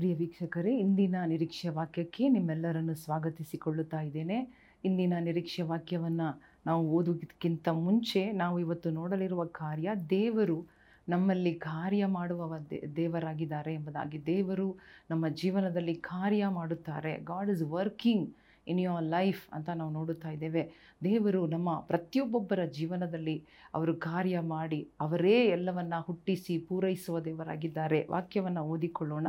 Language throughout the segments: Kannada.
ಪ್ರಿಯ ವೀಕ್ಷಕರೇ, ಇಂದಿನ ನಿರೀಕ್ಷೆ ವಾಕ್ಯಕ್ಕೆ ನಿಮ್ಮೆಲ್ಲರನ್ನು ಸ್ವಾಗತಿಸಿಕೊಳ್ಳುತ್ತಾ ಇದ್ದೇನೆ. ಇಂದಿನ ನಿರೀಕ್ಷೆ ವಾಕ್ಯವನ್ನು ನಾವು ಓದುವುದಕ್ಕಿಂತ ಮುಂಚೆ ನಾವು ಇವತ್ತು ನೋಡಲಿರುವ ಕಾರ್ಯ ದೇವರು ನಮ್ಮಲ್ಲಿ ಕಾರ್ಯ ಮಾಡುವ ದೇವರಾಗಿದ್ದಾರೆ ಎಂಬುದಾಗಿ ದೇವರು ನಮ್ಮ ಜೀವನದಲ್ಲಿ ಕಾರ್ಯ ಮಾಡುತ್ತಾರೆ. God is working in your life ಅಂತ ನಾವು ನೋಡುತ್ತಾ ಇದ್ದೇವೆ. ದೇವರು ನಮ್ಮ ಪ್ರತಿಯೊಬ್ಬೊಬ್ಬರ ಜೀವನದಲ್ಲಿ ಅವರು ಕಾರ್ಯ ಮಾಡಿ ಅವರೇ ಎಲ್ಲವನ್ನು ಹುಟ್ಟಿಸಿ ಪೂರೈಸುವ ದೇವರಾಗಿದ್ದಾರೆ. ವಾಕ್ಯವನ್ನು ಓದಿಕೊಳ್ಳೋಣ.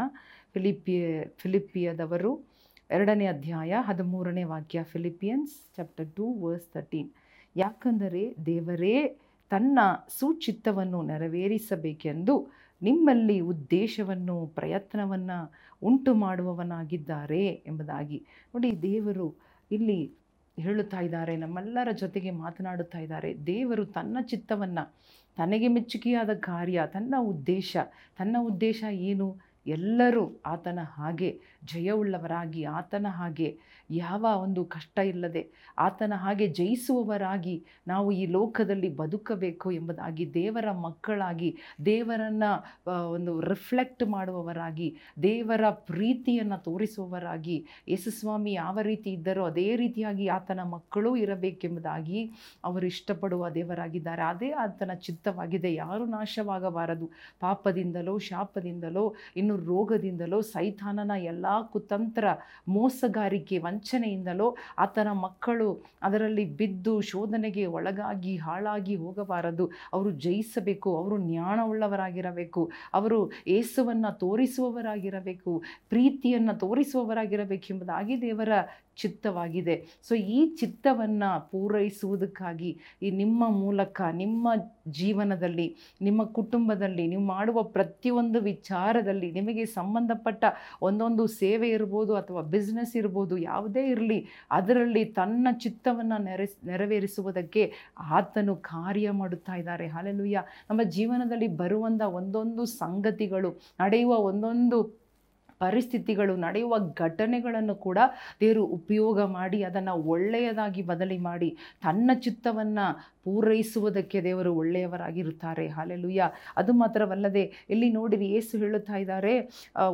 ಫಿಲಿಪಿಯ ಫಿಲಿಪಿಯದವರು ಎರಡನೇ ಅಧ್ಯಾಯ ಹದಿಮೂರನೇ ವಾಕ್ಯ Philippians chapter two verse thirteen ಯಾಕಂದರೆ ದೇವರೇ ತನ್ನ ಸುಚಿತ್ತವನ್ನು ನೆರವೇರಿಸಬೇಕೆಂದು ನಿಮ್ಮಲ್ಲಿ ಉದ್ದೇಶವನ್ನು, ಪ್ರಯತ್ನವನ್ನು ಉಂಟು ಮಾಡುವವನಾಗಿದ್ದಾರೆ ಎಂಬುದಾಗಿ. ನೋಡಿ, ದೇವರು ಇಲ್ಲಿ ಹೇಳುತ್ತಾ ಇದ್ದಾರೆ, ನಮ್ಮೆಲ್ಲರ ಜೊತೆಗೆ ಮಾತನಾಡುತ್ತಾ ಇದ್ದಾರೆ. ದೇವರು ತನ್ನ ಚಿತ್ತವನ್ನು, ತನಗೆ ಮೆಚ್ಚುಗೆಯಾದ ಕಾರ್ಯ, ತನ್ನ ಉದ್ದೇಶ ತನ್ನ ಉದ್ದೇಶ ಏನು? ಎಲ್ಲರೂ ಆತನ ಹಾಗೆ ಜಯವುಳ್ಳವರಾಗಿ, ಆತನ ಹಾಗೆ ಯಾವ ಒಂದು ಕಷ್ಟ ಇಲ್ಲದೆ ಆತನ ಹಾಗೆ ಜಯಿಸುವವರಾಗಿ ನಾವು ಈ ಲೋಕದಲ್ಲಿ ಬದುಕಬೇಕು ಎಂಬುದಾಗಿ ದೇವರ ಮಕ್ಕಳಾಗಿ, ದೇವರನ್ನು ಒಂದು ರಿಫ್ಲೆಕ್ಟ್ ಮಾಡುವವರಾಗಿ, ದೇವರ ಪ್ರೀತಿಯನ್ನು ತೋರಿಸುವವರಾಗಿ, ಯೇಸುಸ್ವಾಮಿ ಯಾವ ರೀತಿ ಇದ್ದರೋ ಅದೇ ರೀತಿಯಾಗಿ ಆತನ ಮಕ್ಕಳು ಇರಬೇಕೆಂಬುದಾಗಿ ಅವರು ಇಷ್ಟಪಡುವ ದೇವರಾಗಿದ್ದಾರೆ. ಅದೇ ಆತನ ಚಿತ್ತವಾಗಿದೆ. ಯಾರು ನಾಶವಾಗಬಾರದು. ಪಾಪದಿಂದಲೋ ಶಾಪದಿಂದಲೋ ಇನ್ನು ರೋಗದಿಂದಲೋ, ಸೈತಾನನ ಎಲ್ಲ ಕುತಂತ್ರ ಮೋಸಗಾರಿಕೆ ವಂಚನೆಯಿಂದಲೋ ಆತನ ಮಕ್ಕಳು ಅದರಲ್ಲಿ ಬಿದ್ದು ಶೋಧನೆಗೆ ಒಳಗಾಗಿ ಹಾಳಾಗಿ ಹೋಗಬಾರದು. ಅವರು ಜಯಿಸಬೇಕು, ಅವರು ಜ್ಞಾನವುಳ್ಳವರಾಗಿರಬೇಕು, ಅವರು ಏಸುವನ್ನು ತೋರಿಸುವವರಾಗಿರಬೇಕು, ಪ್ರೀತಿಯನ್ನು ತೋರಿಸುವವರಾಗಿರಬೇಕೆಂಬುದಾಗಿ ದೇವರ ಚಿತ್ತವಾಗಿದೆ. ಸೊ ಈ ಚಿತ್ತವನ್ನು ಪೂರೈಸುವುದಕ್ಕಾಗಿ ಈ ನಿಮ್ಮ ಮೂಲಕ, ನಿಮ್ಮ ಜೀವನದಲ್ಲಿ, ನಿಮ್ಮ ಕುಟುಂಬದಲ್ಲಿ, ನೀವು ಮಾಡುವ ಪ್ರತಿಯೊಂದು ವಿಚಾರದಲ್ಲಿ ನಿಮಗೆ ಸಂಬಂಧಪಟ್ಟ ಒಂದೊಂದು ಸೇವೆ ಇರ್ಬೋದು ಅಥವಾ ಬಿಸ್ನೆಸ್ ಇರ್ಬೋದು, ಯಾವುದೇ ಇರಲಿ, ಅದರಲ್ಲಿ ತನ್ನ ಚಿತ್ತವನ್ನು ನೆರೆಸ್ ನೆರವೇರಿಸುವುದಕ್ಕೆ ಆತನು ಕಾರ್ಯ ಮಾಡುತ್ತಾ ಇದ್ದಾರೆ. ಹಾಲೆಲುಯ್ಯ ನಮ್ಮ ಜೀವನದಲ್ಲಿ ಬರುವಂಥ ಒಂದೊಂದು ಸಂಗತಿಗಳು, ನಡೆಯುವ ಒಂದೊಂದು ಪರಿಸ್ಥಿತಿಗಳು ನಡೆಯುವ ಘಟನೆಗಳನ್ನು ಕೂಡ ದೇವರು ಉಪಯೋಗ ಮಾಡಿ ಅದನ್ನು ಒಳ್ಳೆಯದಾಗಿ ಬದಲಿ ಮಾಡಿ ತನ್ನ ಚಿತ್ತವನ್ನು ಪೂರೈಸುವುದಕ್ಕೆ ದೇವರು ಒಳ್ಳೆಯವರಾಗಿರುತ್ತಾರೆ. ಹಾಲೆಲುಯ್ಯ. ಅದು ಮಾತ್ರವಲ್ಲದೆ ಇಲ್ಲಿ ನೋಡಿರಿ ಏಸು ಹೇಳುತ್ತಾ ಇದ್ದಾರೆ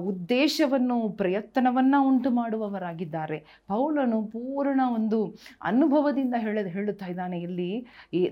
ಉದ್ದೇಶವನ್ನು, ಪ್ರಯತ್ನವನ್ನು ಉಂಟು ಮಾಡುವವರಾಗಿದ್ದಾರೆ. ಪೌಲನು ಪೂರ್ಣ ಒಂದು ಅನುಭವದಿಂದ ಹೇಳ, ಹೇಳುತ್ತಾ ಇದ್ದಾನೆ ಇಲ್ಲಿ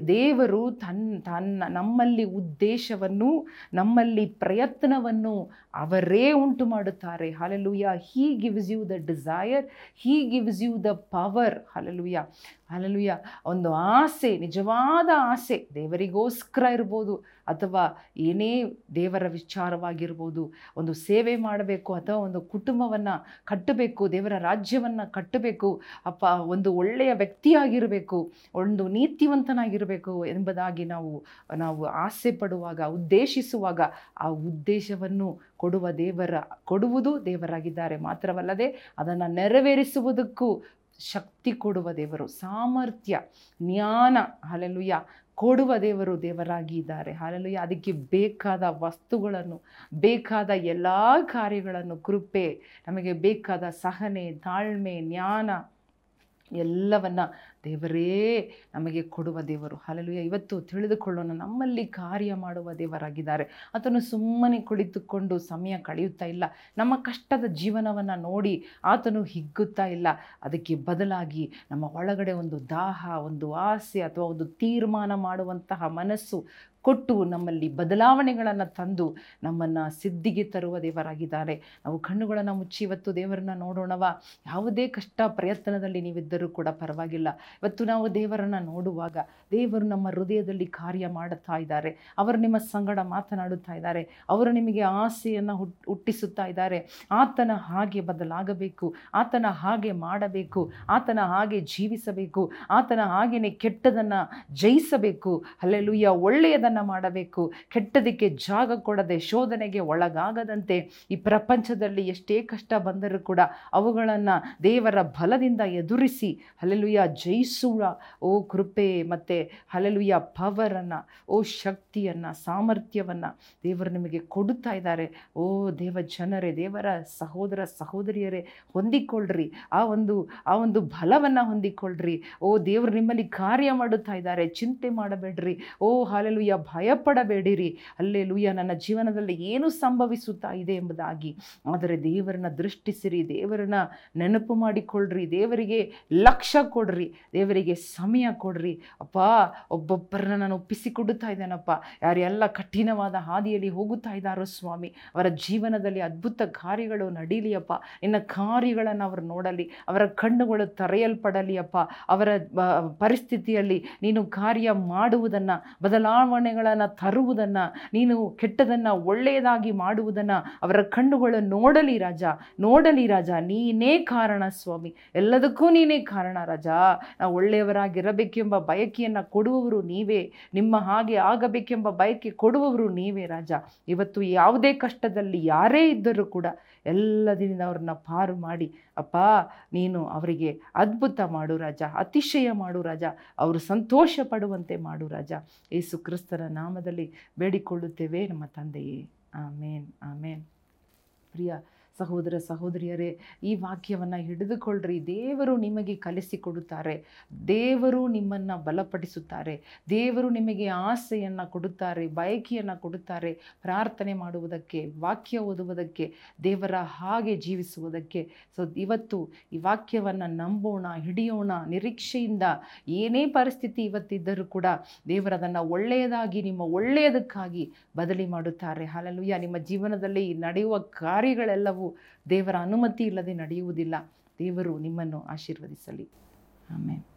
ದೇವರು ತನ್ನ ತನ್ನ, ನಮ್ಮಲ್ಲಿ ಉದ್ದೇಶವನ್ನು, ನಮ್ಮಲ್ಲಿ ಪ್ರಯತ್ನವನ್ನು ಅವರೇ ಉಂಟು ಮಾಡುತ್ತಾರೆ. Hallelujah he gives you the desire he gives you the power hallelujah hallelujah ಒಂದು ಆಸೆ, ನಿಜವಾದ ಆಸೆ. ದೇವರಿಗೋಸ್ಕರ ಇರ್ಬೋದು ಅಥವಾ ಏನೇ ದೇವರ ವಿಚಾರವಾಗಿರ್ಬೋದು, ಒಂದು ಸೇವೆ ಮಾಡಬೇಕು ಅಥವಾ ಒಂದು ಕುಟುಂಬವನ್ನು ಕಟ್ಟಬೇಕು, ದೇವರ ರಾಜ್ಯವನ್ನು ಕಟ್ಟಬೇಕು, ಅಪ್ಪ, ಒಂದು ಒಳ್ಳೆಯ ವ್ಯಕ್ತಿಯಾಗಿರಬೇಕು, ಒಂದು ನೀತಿವಂತನಾಗಿರಬೇಕು ಎಂಬುದಾಗಿ ನಾವು ನಾವು ಆಸೆ ಪಡುವಾಗ, ಉದ್ದೇಶಿಸುವಾಗ ಆ ಉದ್ದೇಶವನ್ನು ಕೊಡುವ ದೇವರ, ಕೊಡುವುದು ದೇವರಾಗಿದ್ದಾರೆ. ಮಾತ್ರವಲ್ಲದೆ ಅದನ್ನು ನೆರವೇರಿಸುವುದಕ್ಕೂ ಶಕ್ತಿ ಕೊಡುವ ದೇವರು, ಸಾಮರ್ಥ್ಯ, ಜ್ಞಾನ ಹಲಲುಯ್ಯ ಕೊಡುವ ದೇವರು ದೇವರಾಗಿದ್ದಾರೆ. ಹಾಲೆಲುಯ್ಯ ಅದಕ್ಕೆ ಬೇಕಾದ ವಸ್ತುಗಳನ್ನು, ಬೇಕಾದ ಎಲ್ಲ ಕಾರ್ಯಗಳನ್ನು, ಕೃಪೆ, ನಮಗೆ ಬೇಕಾದ ಸಹನೆ, ತಾಳ್ಮೆ, ಜ್ಞಾನ ಎಲ್ಲವನ್ನ ದೇವರೇ ನಮಗೆ ಕೊಡುವ ದೇವರು. ಹಲಲು ಇವತ್ತು ತಿಳಿದುಕೊಳ್ಳೋಣ, ನಮ್ಮಲ್ಲಿ ಕಾರ್ಯ ಮಾಡುವ ದೇವರಾಗಿದ್ದಾರೆ. ಆತನು ಸುಮ್ಮನೆ ಕುಳಿತುಕೊಂಡು ಸಮಯ ಕಳೆಯುತ್ತಾ ಇಲ್ಲ. ನಮ್ಮ ಕಷ್ಟದ ಜೀವನವನ್ನು ನೋಡಿ ಆತನು ಹಿಗ್ಗುತ್ತಾ ಇಲ್ಲ. ಅದಕ್ಕೆ ಬದಲಾಗಿ ನಮ್ಮ ಒಳಗಡೆ ಒಂದು ದಾಹ, ಒಂದು ಆಸೆ ಅಥವಾ ಒಂದು ತೀರ್ಮಾನ ಮಾಡುವಂತಹ ಮನಸ್ಸು ಕೊಟ್ಟು ನಮ್ಮಲ್ಲಿ ಬದಲಾವಣೆಗಳನ್ನು ತಂದು ನಮ್ಮನ್ನು ಸಿದ್ಧಿಗೆ ತರುವ ದೇವರಾಗಿದ್ದಾರೆ. ನಾವು ಕಣ್ಣುಗಳನ್ನು ಮುಚ್ಚಿ ಇವತ್ತು ದೇವರನ್ನ ನೋಡೋಣವ. ಯಾವುದೇ ಕಷ್ಟ ಪ್ರಯತ್ನದಲ್ಲಿ ನೀವಿದ್ದರೂ ಕೂಡ ಪರವಾಗಿಲ್ಲ. ಇವತ್ತು ನಾವು ದೇವರನ್ನು ನೋಡುವಾಗ ದೇವರು ನಮ್ಮ ಹೃದಯದಲ್ಲಿ ಕಾರ್ಯ ಮಾಡುತ್ತಾ ಇದ್ದಾರೆ. ಅವರು ನಿಮ್ಮ ಸಂಗಡ ಮಾತನಾಡುತ್ತಾ ಇದ್ದಾರೆ. ಅವರು ನಿಮಗೆ ಆಸೆಯನ್ನು ಹುಟ್, ಹುಟ್ಟಿಸುತ್ತಾ ಇದ್ದಾರೆ. ಆತನ ಹಾಗೆ ಬದಲಾಗಬೇಕು. ಆತನ ಹಾಗೆ ಮಾಡಬೇಕು. ಆತನ ಹಾಗೆ ಜೀವಿಸಬೇಕು. ಆತನ ಹಾಗೆಯೇ ಕೆಟ್ಟದನ್ನು ಜಯಿಸಬೇಕು. ಅಲ್ಲೆಲ್ಲೂಯ್ಯ ಒಳ್ಳೆಯದನ್ನು ಮಾಡಬೇಕು. ಕೆಟ್ಟದಕ್ಕೆ ಜಾಗ ಕೊಡದೆ ಶೋಧನೆಗೆ ಒಳಗಾಗದಂತೆ ಈ ಪ್ರಪಂಚದಲ್ಲಿ ಎಷ್ಟೇ ಕಷ್ಟ ಬಂದರೂ ಕೂಡ ಅವುಗಳನ್ನು ದೇವರ ಬಲದಿಂದ ಎದುರಿಸಿ ಹಲಲುಯ ಜಯಿಸುವ, ಓ ಕೃಪೆ ಮತ್ತು ಹಲಲುಯ ಪವರನ್ನು, ಓ ಶಕ್ತಿಯನ್ನು, ಸಾಮರ್ಥ್ಯವನ್ನು ದೇವರು ನಿಮಗೆ ಕೊಡುತ್ತಾ ಇದ್ದಾರೆ. ಓ ದೇವ ಜನರೇ, ದೇವರ ಸಹೋದರ ಸಹೋದರಿಯರೇ, ಹೊಂದಿಕೊಳ್ಳ್ರಿ. ಆ ಒಂದು ಆ ಒಂದು ಬಲವನ್ನು ಹೊಂದಿಕೊಳ್ಳ್ರಿ. ಓ ದೇವರು ನಿಮ್ಮಲ್ಲಿ ಕಾರ್ಯ ಮಾಡುತ್ತಾ ಇದ್ದಾರೆ. ಚಿಂತೆ ಮಾಡಬೇಡ್ರಿ. ಓ ಹಾಲೆಲುಯ್ಯ ಭಯಪಡಬೇಡಿರಿ. ಅಲ್ಲೇ ಲೂಯ್ಯ ನನ್ನ ಜೀವನದಲ್ಲಿ ಏನು ಸಂಭವಿಸುತ್ತಾ ಇದೆ ಎಂಬುದಾಗಿ. ಆದರೆ ದೇವರನ್ನ ದೃಷ್ಟಿಸಿರಿ, ದೇವರನ್ನ ನೆನಪು ಮಾಡಿಕೊಳ್ಳ್ರಿ, ದೇವರಿಗೆ ಲಕ್ಷ್ಯ ಕೊಡ್ರಿ, ದೇವರಿಗೆ ಸಮಯ ಕೊಡ್ರಿ. ಅಪ್ಪ, ಒಬ್ಬೊಬ್ಬರನ್ನ ನಾನು ಒಪ್ಪಿಸಿಕೊಡುತ್ತಾ ಇದ್ದೇನಪ್ಪ? ಯಾರೆಲ್ಲ ಕಠಿಣವಾದ ಹಾದಿಯಲ್ಲಿ ಹೋಗುತ್ತಾ ಇದ್ದಾರೋ ಸ್ವಾಮಿ, ಅವರ ಜೀವನದಲ್ಲಿ ಅದ್ಭುತ ಕಾರ್ಯಗಳು ನಡೀಲಿ ಅಪ್ಪ ನಿನ್ನ ಕಾರ್ಯಗಳನ್ನು ಅವರು ನೋಡಲಿ, ಅವರ ಕಣ್ಣುಗಳು ತರೆಯಲ್ಪಡಲಿ ಅಪ್ಪ ಅವರ ಪರಿಸ್ಥಿತಿಯಲ್ಲಿ ನೀನು ಕಾರ್ಯ ಮಾಡುವುದನ್ನು ಬದಲಾವಣೆಗಳನ್ನು ತರುವುದನ್ನು, ನೀನು ಕೆಟ್ಟದನ್ನು ಒಳ್ಳೆಯದಾಗಿ ಮಾಡುವುದನ್ನು ಅವರ ಕಣ್ಣುಗಳು ನೋಡಲಿ ರಾಜ ನೋಡಲಿ ರಾಜ, ನೀನೇ ಕಾರಣ ಸ್ವಾಮಿ, ಎಲ್ಲದಕ್ಕೂ ನೀನೇ ಕಾರಣ ರಾಜ. ನಾವು ಒಳ್ಳೆಯವರಾಗಿರಬೇಕೆಂಬ ಬಯಕೆಯನ್ನು ಕೊಡುವವರು ನೀವೇ, ನಿಮ್ಮ ಹಾಗೆ ಆಗಬೇಕೆಂಬ ಬಯಕೆ ಕೊಡುವವರು ನೀವೇ ರಾಜ. ಇವತ್ತು ಯಾವುದೇ ಕಷ್ಟದಲ್ಲಿ ಯಾರೇ ಇದ್ದರೂ ಕೂಡ ಎಲ್ಲದರಿಂದ ಅವ್ರನ್ನ ಪಾರು ಮಾಡಿ, ಅಪ್ಪ, ನೀನು ಅವರಿಗೆ ಅದ್ಭುತ ಮಾಡು ರಾಜ, ಅತಿಶಯ ಮಾಡು ರಾಜ, ಅವರು ಸಂತೋಷ ಪಡುವಂತೆ ಮಾಡು ರಾಜ ಯೇಸು ಕ್ರಿಸ್ತನ ನಾಮದಲ್ಲಿ ಬೇಡಿಕೊಳ್ಳುತ್ತೇವೆ. ನಮ್ಮ ತಂದೆಯೇ. ಆಮೇನ್. ಆಮೇನ್. ಪ್ರಿಯ ಸಹೋದರ ಸಹೋದರಿಯರೇ, ಈ ವಾಕ್ಯವನ್ನು ಹಿಡಿದುಕೊಳ್ಳ್ರಿ. ದೇವರು ನಿಮಗೆ ಕಲಿಸಿಕೊಡುತ್ತಾರೆ ದೇವರು ನಿಮ್ಮನ್ನು ಬಲಪಡಿಸುತ್ತಾರೆ. ದೇವರು ನಿಮಗೆ ಆಸೆಯನ್ನು ಕೊಡುತ್ತಾರೆ, ಬಯಕೆಯನ್ನು ಕೊಡುತ್ತಾರೆ, ಪ್ರಾರ್ಥನೆ ಮಾಡುವುದಕ್ಕೆ, ವಾಕ್ಯ ಓದುವುದಕ್ಕೆ, ದೇವರ ಹಾಗೆ ಜೀವಿಸುವುದಕ್ಕೆ. ಸೊ ಇವತ್ತು ಈ ವಾಕ್ಯವನ್ನು ನಂಬೋಣ, ಹಿಡಿಯೋಣ, ನಿರೀಕ್ಷೆಯಿಂದ ಏನೇ ಪರಿಸ್ಥಿತಿ ಇವತ್ತಿದ್ದರೂ ಕೂಡ ದೇವರದನ್ನು ಒಳ್ಳೆಯದಾಗಿ, ನಿಮ್ಮ ಒಳ್ಳೆಯದಕ್ಕಾಗಿ ಬದಲಿ ಮಾಡುತ್ತಾರೆ. ಹಾಲೆಲುಯ್ಯ ನಿಮ್ಮ ಜೀವನದಲ್ಲಿ ನಡೆಯುವ ಕಾರ್ಯಗಳೆಲ್ಲವೂ ದೇವರ ಅನುಮತಿ ಇಲ್ಲದೆ ನಡೆಯುವುದಿಲ್ಲ. ದೇವರು ನಿಮ್ಮನ್ನು ಆಶೀರ್ವದಿಸಲಿ. ಆಮೇಲೆ